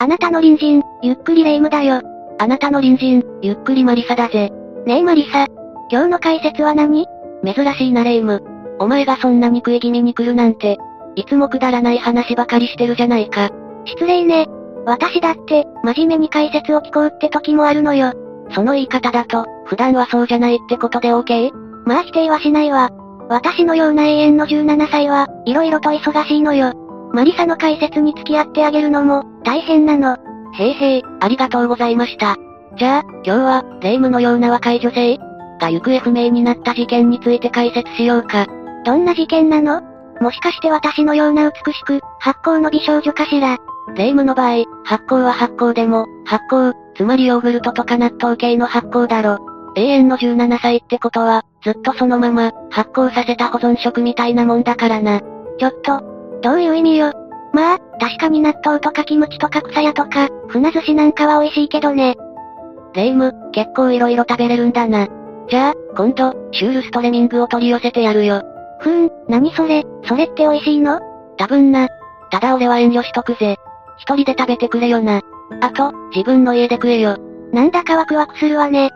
あなたの隣人、ゆっくりレ夢ムだよ。あなたの隣人、ゆっくりマリサだぜ。ねえマリサ。今日の解説は何？珍しいなレ夢ム。お前がそんなに食い気味に来るなんて、いつもくだらない話ばかりしてるじゃないか。失礼ね。私だって、真面目に解説を聞こうって時もあるのよ。その言い方だと、普段はそうじゃないってことで OK? まあ否定はしないわ。私のような永遠の17歳は、色々と忙しいのよ。マリサの解説に付き合ってあげるのも、大変なの。へいへい、ありがとうございました。じゃあ、今日は、霊夢のような若い女性が行方不明になった事件について解説しようか。どんな事件なの？もしかして私のような美しく、発酵の美少女かしら？霊夢の場合、発酵は発酵でも、発酵、つまりヨーグルトとか納豆系の発酵だろ。永遠の17歳ってことは、ずっとそのまま、発酵させた保存食みたいなもんだからな。ちょっと、どういう意味よ。まあ、確かに納豆とかキムチとか草屋とか、船寿司なんかは美味しいけどね。レイム、結構色々食べれるんだな。じゃあ、今度、シュールストレミングを取り寄せてやるよ。ふーん、何それ、それって美味しいの？多分な。ただ俺は遠慮しとくぜ。一人で食べてくれよな。あと、自分の家で食えよ。なんだかワクワクするわね。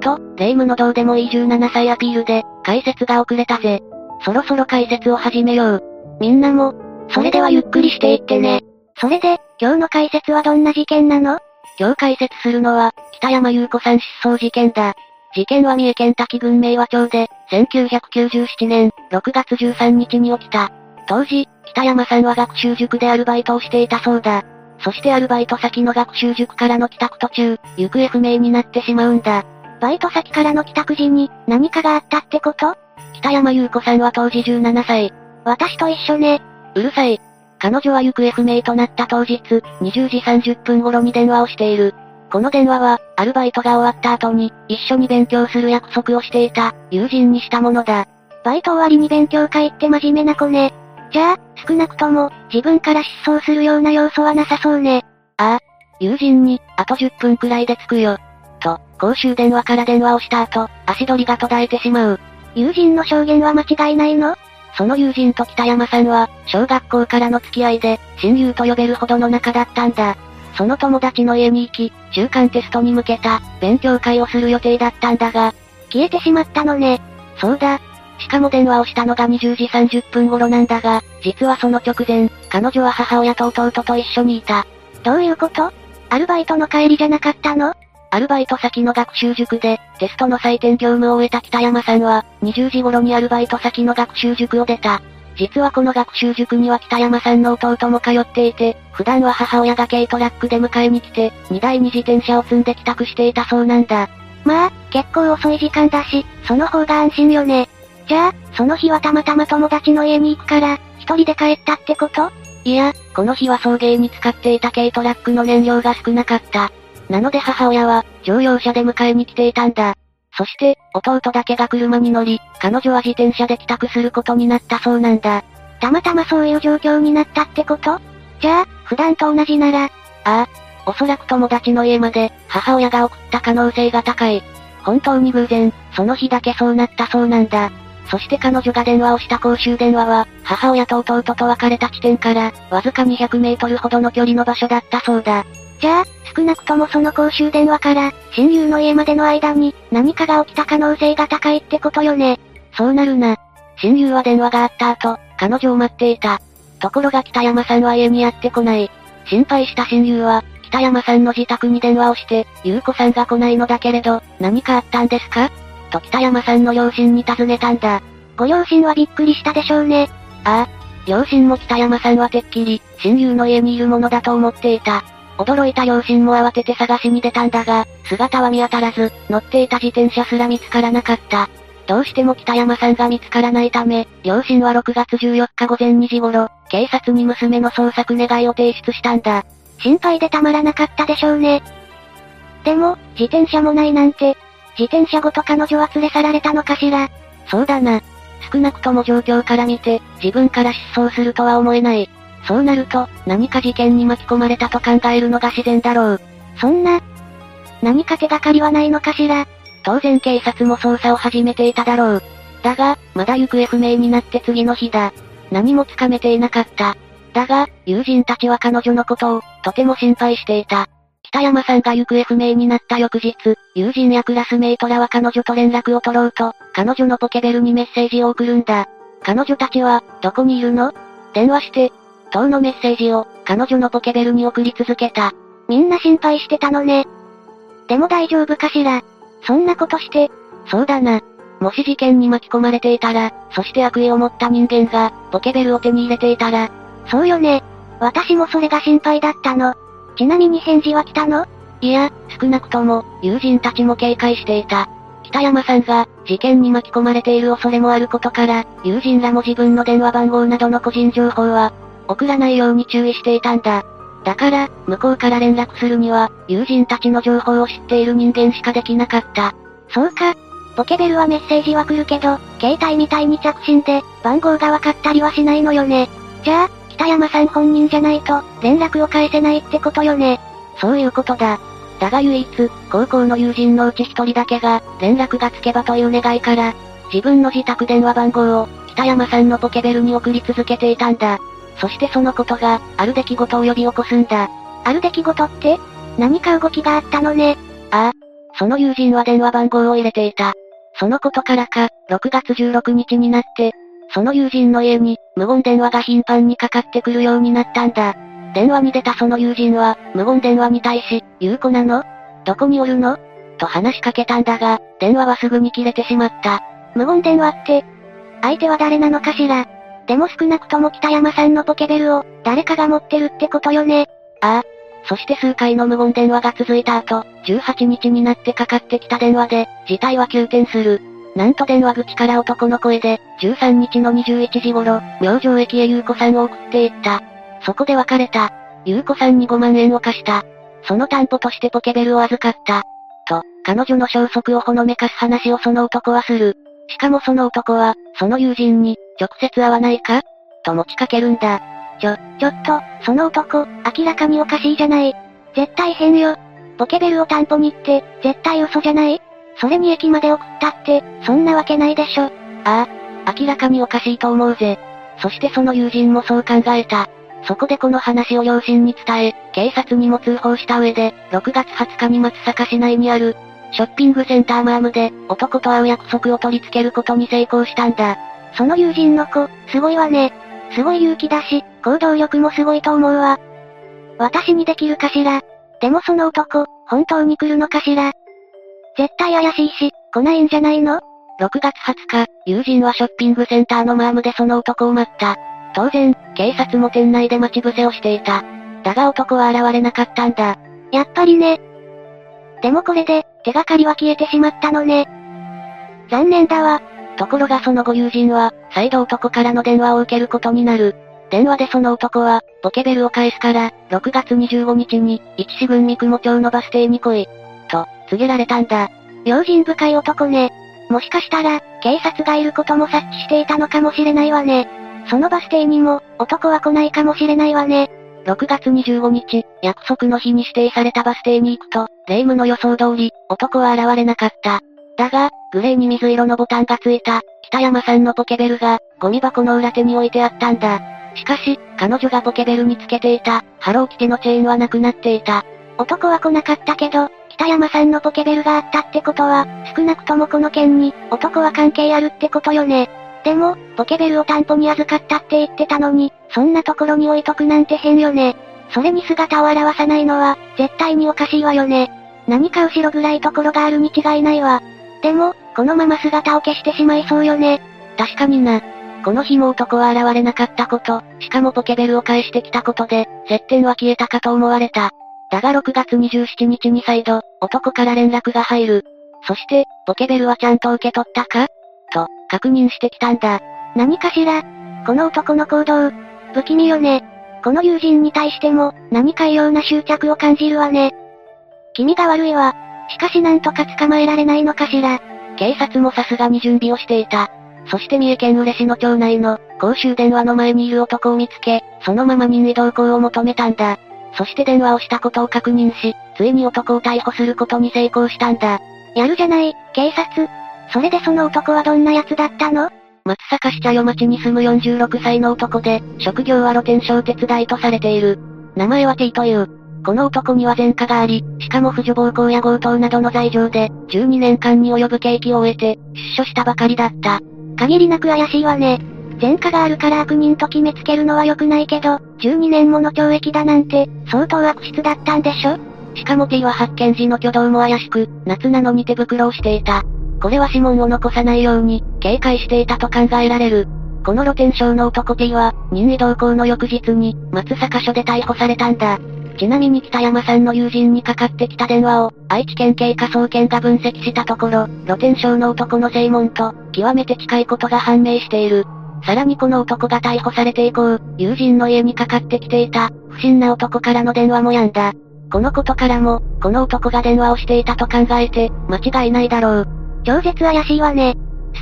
と、レイムのどうでもいい17歳アピールで、解説が遅れたぜ。そろそろ解説を始めよう。みんなも、それではゆっくりしていってね。それで、今日の解説はどんな事件なの？今日解説するのは、北山優子さん失踪事件だ。事件は三重県滝郡明和町で、1997年6月13日に起きた。当時、北山さんは学習塾でアルバイトをしていたそうだ。そしてアルバイト先の学習塾からの帰宅途中、行方不明になってしまうんだ。バイト先からの帰宅時に、何かがあったってこと？北山優子さんは当時17歳。私と一緒ね。うるさい。彼女は行方不明となった当日、20時30分頃に電話をしている。この電話は、アルバイトが終わった後に、一緒に勉強する約束をしていた、友人にしたものだ。バイト終わりに勉強会って真面目な子ね。じゃあ、少なくとも、自分から失踪するような要素はなさそうね。ああ、友人に、あと10分くらいで着くよ。と、公衆電話から電話をした後、足取りが途絶えてしまう。友人の証言は間違いないの？その友人と北山さんは、小学校からの付き合いで、親友と呼べるほどの仲だったんだ。その友達の家に行き、中間テストに向けた、勉強会をする予定だったんだが、消えてしまったのね。そうだ。しかも電話をしたのが20時30分頃なんだが、実はその直前、彼女は母親と弟と一緒にいた。どういうこと？アルバイトの帰りじゃなかったの？アルバイト先の学習塾で、テストの採点業務を終えた北山さんは、20時頃にアルバイト先の学習塾を出た。実はこの学習塾には北山さんの弟も通っていて、普段は母親が軽トラックで迎えに来て、荷台に自転車を積んで帰宅していたそうなんだ。まあ、結構遅い時間だし、その方が安心よね。じゃあ、その日はたまたま友達の家に行くから、一人で帰ったってこと？いや、この日は送迎に使っていた軽トラックの燃料が少なかった。なので母親は、乗用車で迎えに来ていたんだ。そして、弟だけが車に乗り、彼女は自転車で帰宅することになったそうなんだ。たまたまそういう状況になったってこと？じゃあ、普段と同じなら、ああ、おそらく友達の家まで、母親が送った可能性が高い。本当に偶然、その日だけそうなったそうなんだ。そして彼女が電話をした公衆電話は、母親と弟と別れた地点から、わずか200メートルほどの距離の場所だったそうだ。じゃあ、少なくともその公衆電話から、親友の家までの間に、何かが起きた可能性が高いってことよね。そうなるな。親友は電話があった後、彼女を待っていた。ところが北山さんは家にやってこない。心配した親友は、北山さんの自宅に電話をして、優子さんが来ないのだけれど、何かあったんですか？と北山さんの両親に尋ねたんだ。ご両親はびっくりしたでしょうね。ああ。両親も北山さんはてっきり、親友の家にいるものだと思っていた。驚いた両親も慌てて探しに出たんだが、姿は見当たらず、乗っていた自転車すら見つからなかった。どうしても北山さんが見つからないため、両親は6月14日午前2時頃、警察に娘の捜索願いを提出したんだ。心配でたまらなかったでしょうね。でも、自転車もないなんて、自転車ごと彼女は連れ去られたのかしら。そうだな。少なくとも状況から見て、自分から失踪するとは思えない。そうなると、何か事件に巻き込まれたと考えるのが自然だろう。そんな、何か手がかりはないのかしら。当然警察も捜査を始めていただろう。だが、まだ行方不明になって次の日だ。何もつかめていなかった。だが、友人たちは彼女のことを、とても心配していた。北山さんが行方不明になった翌日、友人やクラスメイトらは彼女と連絡を取ろうと、彼女のポケベルにメッセージを送るんだ。彼女たちは、どこにいるの？電話して、等のメッセージを、彼女のポケベルに送り続けた。みんな心配してたのね。でも大丈夫かしら？そんなことして。そうだな。もし事件に巻き込まれていたら、そして悪意を持った人間が、ポケベルを手に入れていたら。そうよね。私もそれが心配だったの。ちなみに返事は来たの？いや、少なくとも、友人たちも警戒していた。北山さんが、事件に巻き込まれている恐れもあることから、友人らも自分の電話番号などの個人情報は、送らないように注意していたんだ。だから、向こうから連絡するには、友人たちの情報を知っている人間しかできなかった。そうか。ポケベルはメッセージは来るけど、携帯みたいに着信で、番号が分かったりはしないのよね。じゃあ、北山さん本人じゃないと、連絡を返せないってことよね。そういうことだ。だが唯一、高校の友人のうち一人だけが、連絡がつけばという願いから、自分の自宅電話番号を、北山さんのポケベルに送り続けていたんだ。そしてそのことが、ある出来事を呼び起こすんだ。ある出来事って何か動きがあったのね。ああ。その友人は電話番号を入れていた。そのことからか、6月16日になって、その友人の家に、無言電話が頻繁にかかってくるようになったんだ。電話に出たその友人は、無言電話に対し、う子なの？どこにおるの？と話しかけたんだが、電話はすぐに切れてしまった。無言電話って、相手は誰なのかしら？でも少なくとも北山さんのポケベルを、誰かが持ってるってことよね。ああ。そして数回の無言電話が続いた後、18日になってかかってきた電話で、事態は急転する。なんと電話口から男の声で、13日の21時頃、明星駅へ優子さんを送っていった。そこで別れた。優子さんに5万円を貸した。その担保としてポケベルを預かった。と、彼女の消息をほのめかす話をその男はする。しかもその男は、その友人に、直接会わないか？と持ちかけるんだ。ちょ、ちょっと、その男、明らかにおかしいじゃない。絶対変よ。ポケベルを担保に行って、絶対嘘じゃないそれに駅まで送ったって、そんなわけないでしょ。ああ、明らかにおかしいと思うぜ。そしてその友人もそう考えた。そこでこの話を両親に伝え、警察にも通報した上で、6月20日に松阪市内にある、ショッピングセンターマームで、男と会う約束を取り付けることに成功したんだ。その友人の子、すごいわね。すごい勇気だし、行動力もすごいと思うわ。私にできるかしら？でもその男、本当に来るのかしら？絶対怪しいし、来ないんじゃないの ?6 月20日、友人はショッピングセンターのマームでその男を待った。当然、警察も店内で待ち伏せをしていた。だが男は現れなかったんだ。やっぱりね。でもこれで、手がかりは消えてしまったのね。残念だわ。ところがその後友人は、再度男からの電話を受けることになる。電話でその男は、ポケベルを返すから、6月25日に、一市郡三雲町のバス停に来い。と、告げられたんだ。用心深い男ね。もしかしたら、警察がいることも察知していたのかもしれないわね。そのバス停にも、男は来ないかもしれないわね。6月25日、約束の日に指定されたバス停に行くと、霊夢の予想通り、男は現れなかった。だが、グレーに水色のボタンがついた、北山さんのポケベルが、ゴミ箱の裏手に置いてあったんだ。しかし、彼女がポケベルにつけていた、ハローキテのチェーンはなくなっていた。男は来なかったけど、北山さんのポケベルがあったってことは、少なくともこの件に、男は関係あるってことよね。でも、ポケベルを担保に預かったって言ってたのに、そんなところに置いとくなんて変よね。それに姿を現さないのは、絶対におかしいわよね。何か後ろ暗いところがあるに違いないわ。でも、このまま姿を消してしまいそうよね。確かにな。この日も男は現れなかったこと、しかもポケベルを返してきたことで、接点は消えたかと思われた。だが6月27日に再度、男から連絡が入る。そして、ポケベルはちゃんと受け取ったか？と、確認してきたんだ。何かしら？この男の行動、不気味よね。この友人に対しても、何か異様な執着を感じるわね。気味が悪いわ。しかしなんとか捕まえられないのかしら。警察もさすがに準備をしていた。そして三重県嬉野町内の公衆電話の前にいる男を見つけ、そのまま任意同行を求めたんだ。そして電話をしたことを確認し、ついに男を逮捕することに成功したんだ。やるじゃない、警察。それでその男はどんな奴だったの？松坂市茶屋町に住む46歳の男で、職業は露天商手伝いとされている。名前は T という。この男には前科があり、しかも扶助暴行や強盗などの罪状で、12年間に及ぶ刑期を終えて、出所したばかりだった。限りなく怪しいわね。前科があるから悪人と決めつけるのは良くないけど、12年もの懲役だなんて、相当悪質だったんでしょ？しかも T は発見時の挙動も怪しく、夏なのに手袋をしていた。これは指紋を残さないように、警戒していたと考えられる。この露天商の男 T は、任意同行の翌日に、松坂署で逮捕されたんだ。ちなみに北山さんの友人にかかってきた電話を、愛知県警科捜研が分析したところ、露天商の男の正門と、極めて近いことが判明している。さらにこの男が逮捕されて以降、友人の家にかかってきていた、不審な男からの電話もやんだ。このことからも、この男が電話をしていたと考えて、間違いないだろう。超絶怪しいわね。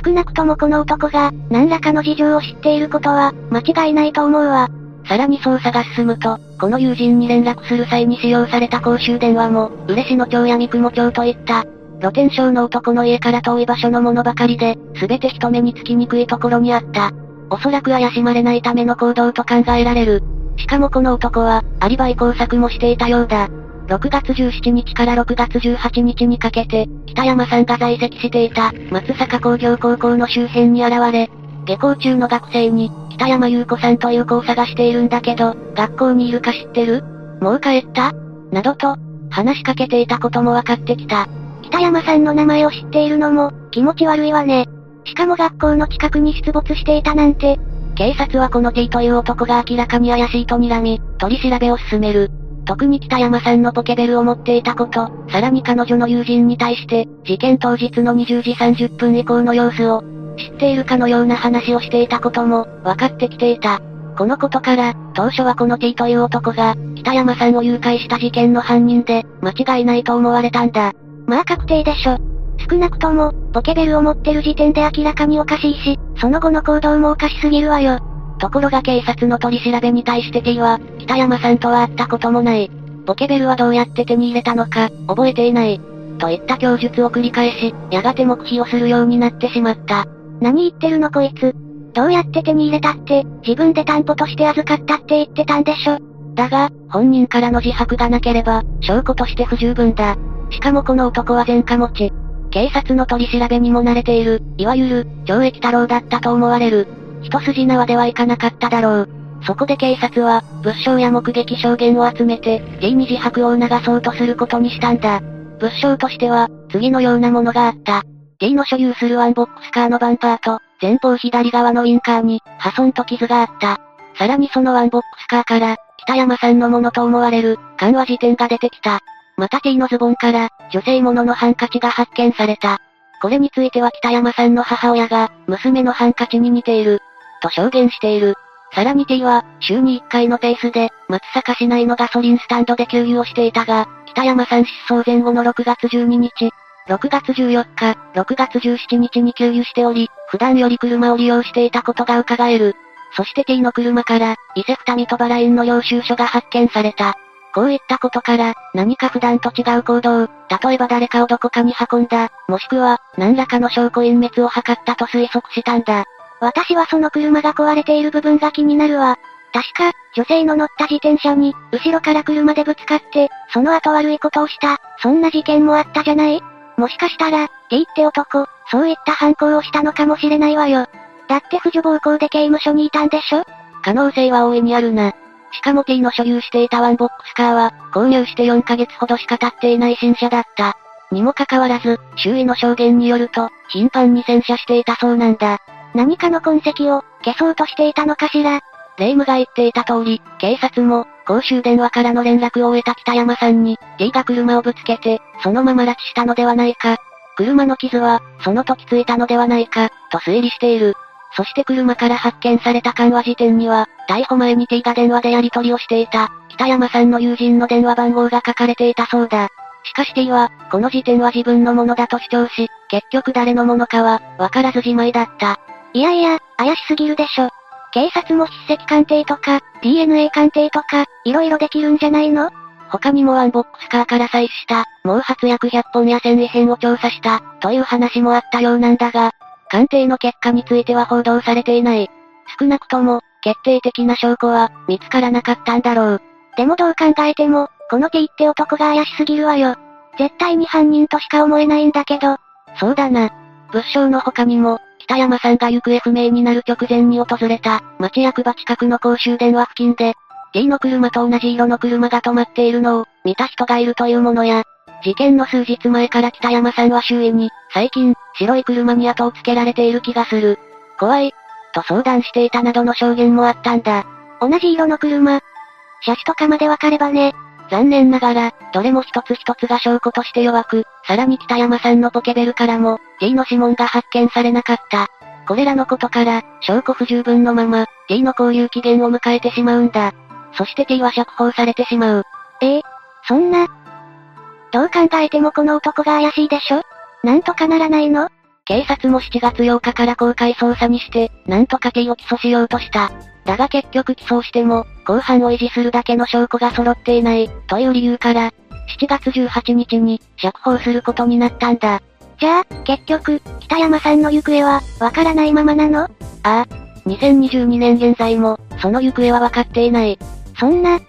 少なくともこの男が、何らかの事情を知っていることは、間違いないと思うわ。さらに捜査が進むと、この友人に連絡する際に使用された公衆電話も、嬉野町や三雲町といった、露天商の男の家から遠い場所のものばかりで、すべて人目につきにくいところにあった。おそらく怪しまれないための行動と考えられる。しかもこの男は、アリバイ工作もしていたようだ。6月17日から6月18日にかけて、北山さんが在籍していた、松坂工業高校の周辺に現れ、下校中の学生に、北山優子さんという子を探しているんだけど、学校にいるか知ってる？もう帰った？などと、話しかけていたことも分かってきた。北山さんの名前を知っているのも、気持ち悪いわね。しかも学校の近くに出没していたなんて。警察はこの T という男が明らかに怪しいと睨み、取り調べを進める。特に北山さんのポケベルを持っていたこと、さらに彼女の友人に対して、事件当日の20時30分以降の様子を、知っているかのような話をしていたことも、分かってきていた。このことから、当初はこの T という男が、北山さんを誘拐した事件の犯人で、間違いないと思われたんだ。まあ確定でしょ。少なくとも、ポケベルを持ってる時点で明らかにおかしいし、その後の行動もおかしすぎるわよ。ところが警察の取り調べに対して T は、北山さんとは会ったこともない。ポケベルはどうやって手に入れたのか、覚えていない。といった供述を繰り返し、やがて黙秘をするようになってしまった。何言ってるのこいつ。どうやって手に入れたって、自分で担保として預かったって言ってたんでしょ。だが、本人からの自白がなければ、証拠として不十分だ。しかもこの男は前科持ち。警察の取り調べにも慣れている、いわゆる、懲役太郎だったと思われる。一筋縄ではいかなかっただろう。そこで警察は、物証や目撃証言を集めて、J に自白を促そうとすることにしたんだ。物証としては、次のようなものがあった。J の所有するワンボックスカーのバンパーと、前方左側のウィンカーに、破損と傷があった。さらにそのワンボックスカーから、北山さんのものと思われる、緩和辞典が出てきた。また T のズボンから、女性もののハンカチが発見された。これについては北山さんの母親が、娘のハンカチに似ている、と証言している。さらに T は、週に1回のペースで、松阪市内のガソリンスタンドで給油をしていたが、北山さん失踪前後の6月12日、6月14日、6月17日に給油しており、普段より車を利用していたことが伺える。そして T の車から、伊勢二見とバラインの領収書が発見された。こういったことから、何か普段と違う行動、例えば誰かをどこかに運んだ、もしくは、何らかの証拠隠滅を図ったと推測したんだ。私はその車が壊れている部分が気になるわ。確か、女性の乗った自転車に、後ろから車でぶつかって、その後悪いことをした、そんな事件もあったじゃない？もしかしたら、T って男、そういった犯行をしたのかもしれないわよ。だって不助暴行で刑務所にいたんでしょ？可能性は大いにあるな。しかも T の所有していたワンボックスカーは、購入して4ヶ月ほどしか経っていない新車だった。にもかかわらず、周囲の証言によると、頻繁に洗車していたそうなんだ。何かの痕跡を消そうとしていたのかしら？霊夢が言っていた通り、警察も、公衆電話からの連絡を終えた北山さんに、J が車をぶつけて、そのまま拉致したのではないか。車の傷は、その時ついたのではないか、と推理している。そして車から発見された緩和時点には、逮捕前に T が電話でやり取りをしていた、北山さんの友人の電話番号が書かれていたそうだ。しかし T は、この時点は自分のものだと主張し、結局誰のものかは、わからずじまいだった。いやいや、怪しすぎるでしょ。警察も筆跡鑑定とか、DNA 鑑定とか、色々できるんじゃないの？他にもワンボックスカーから採取した、毛髪約100本や繊維片を調査した、という話もあったようなんだが、鑑定の結果については報道されていない。少なくとも、決定的な証拠は、見つからなかったんだろう。でもどう考えても、この T って男が怪しすぎるわよ。絶対に犯人としか思えないんだけど。そうだな。物証の他にも、北山さんが行方不明になる直前に訪れた、町役場近くの公衆電話付近で、T の車と同じ色の車が止まっているのを、見た人がいるというものや、事件の数日前から北山さんは周囲に、最近、白い車に後をつけられている気がする。怖い、と相談していたなどの証言もあったんだ。同じ色の車。車種とかまでわかればね。残念ながら、どれも一つ一つが証拠として弱く、さらに北山さんのポケベルからも、T の指紋が発見されなかった。これらのことから、証拠不十分のまま、T の交流期限を迎えてしまうんだ。そして T は釈放されてしまう。ええそんな。どう考えてもこの男が怪しいでしょ？なんとかならないの？警察も7月8日から公開捜査にして、なんとか T を起訴しようとした。だが結局起訴しても、公判を維持するだけの証拠が揃っていない、という理由から、7月18日に、釈放することになったんだ。じゃあ、結局、北山さんの行方は、わからないままなの？ああ。2022年現在も、その行方はわかっていない。そんな、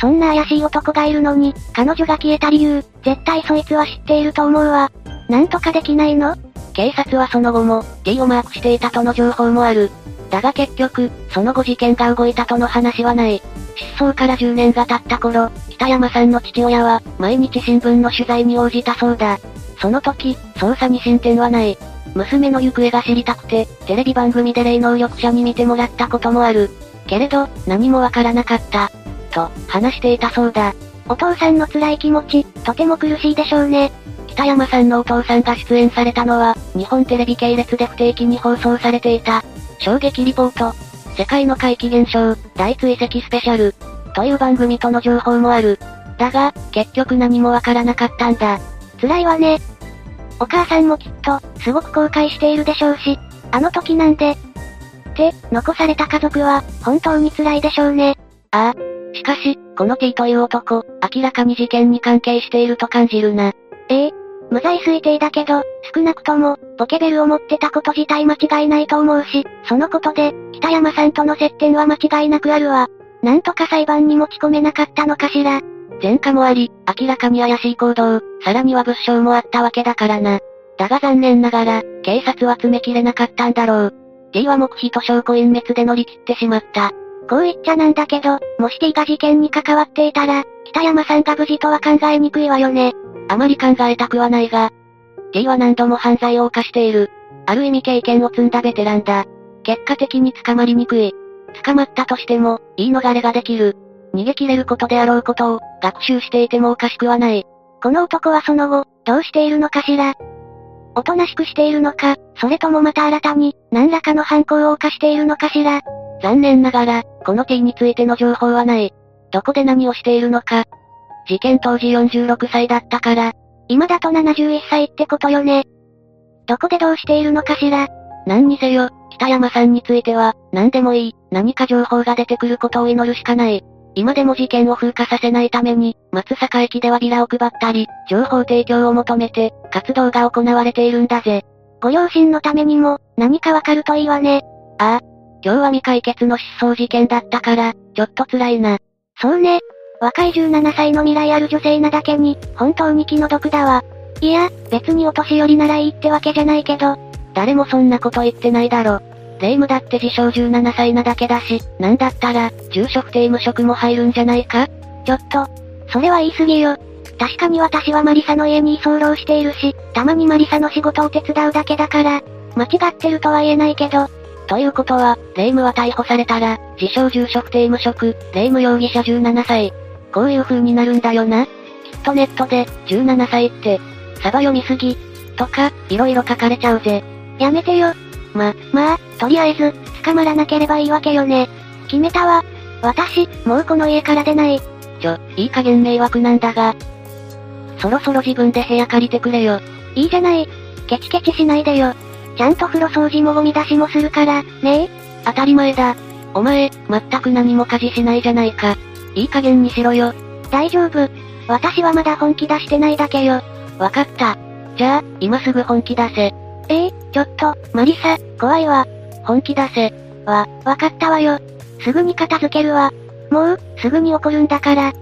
そんな怪しい男がいるのに、彼女が消えた理由、絶対そいつは知っていると思うわ。なんとかできないの？警察はその後も、T をマークしていたとの情報もある。だが結局、その後事件が動いたとの話はない。失踪から10年が経った頃、北山さんの父親は、毎日新聞の取材に応じたそうだ。その時、捜査に進展はない。娘の行方が知りたくて、テレビ番組で霊能力者に見てもらったこともある。けれど、何もわからなかった。と、話していたそうだ。お父さんの辛い気持ち、とても苦しいでしょうね。北山さんのお父さんが出演されたのは、日本テレビ系列で不定期に放送されていた、衝撃リポート、世界の怪奇現象、大追跡スペシャル、という番組との情報もある。だが、結局何もわからなかったんだ。辛いわね。お母さんもきっと、すごく後悔しているでしょうし、あの時なんで。って、残された家族は、本当に辛いでしょうね。ああ。しかし、この T という男、明らかに事件に関係していると感じるな。ええ無罪推定だけど、少なくとも、ポケベルを持ってたこと自体間違いないと思うし、そのことで、北山さんとの接点は間違いなくあるわ。なんとか裁判に持ち込めなかったのかしら。前科もあり、明らかに怪しい行動、さらには物証もあったわけだからな。だが残念ながら、警察は詰め切れなかったんだろう。T は黙秘と証拠隠滅で乗り切ってしまった。こう言っちゃなんだけど、もし T が事件に関わっていたら、北山さんが無事とは考えにくいわよね。あまり考えたくはないが、T は何度も犯罪を犯している。ある意味経験を積んだベテランだ。結果的に捕まりにくい。捕まったとしても、言い逃れができる。逃げ切れることであろうことを、学習していてもおかしくはない。この男はその後、どうしているのかしらおとなしくしているのか、それともまた新たに、何らかの犯行を犯しているのかしら残念ながら、この T についての情報はない。どこで何をしているのか。事件当時46歳だったから。今だと71歳ってことよね。どこでどうしているのかしら。何にせよ、北山さんについては、何でもいい、何か情報が出てくることを祈るしかない。今でも事件を風化させないために、松坂駅ではビラを配ったり、情報提供を求めて、活動が行われているんだぜ。ご両親のためにも、何かわかるといいわね。ああ。今日は未解決の失踪事件だったから、ちょっと辛いな。そうね。若い17歳の未来ある女性なだけに、本当に気の毒だわ。いや、別にお年寄りならいいってわけじゃないけど。誰もそんなこと言ってないだろ。霊夢だって自称17歳なだけだし、なんだったら、住所不定無職も入るんじゃないか？ちょっと、それは言い過ぎよ。確かに私はマリサの家に居候しているし、たまにマリサの仕事を手伝うだけだから、間違ってるとは言えないけど。ということは、霊夢は逮捕されたら、自称住所不定無職、霊夢容疑者17歳。こういう風になるんだよな。きっとネットで、17歳って、サバ読みすぎ、とか、色々書かれちゃうぜ。やめてよ。ま、まあ、とりあえず、捕まらなければいいわけよね。決めたわ。私、もうこの家から出ない。ちょ、いい加減迷惑なんだが。そろそろ自分で部屋借りてくれよ。いいじゃない。ケチケチしないでよ。ちゃんと風呂掃除もゴミ出しもするから、ねえ当たり前だ。お前、全く何も家事しないじゃないか。いい加減にしろよ。大丈夫。私はまだ本気出してないだけよ。わかった。じゃあ、今すぐ本気出せ。ええちちょっと、マリサ、怖いわ。本気出せ。わ、わかったわよ。すぐに片付けるわ。もう、すぐに怒るんだから。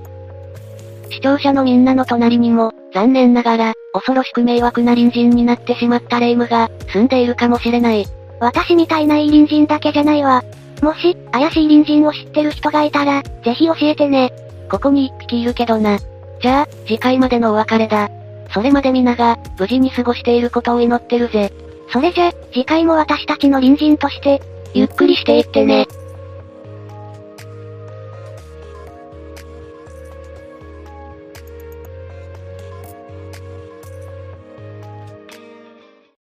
視聴者のみんなの隣にも、残念ながら、恐ろしく迷惑な隣人になってしまった霊夢が、住んでいるかもしれない。私みたいないい隣人だけじゃないわ。もし、怪しい隣人を知ってる人がいたら、ぜひ教えてね。ここに一匹いるけどな。じゃあ、次回までのお別れだ。それまで皆が、無事に過ごしていることを祈ってるぜ。それじゃ、次回も私たちの隣人として、ゆっくりしていってね。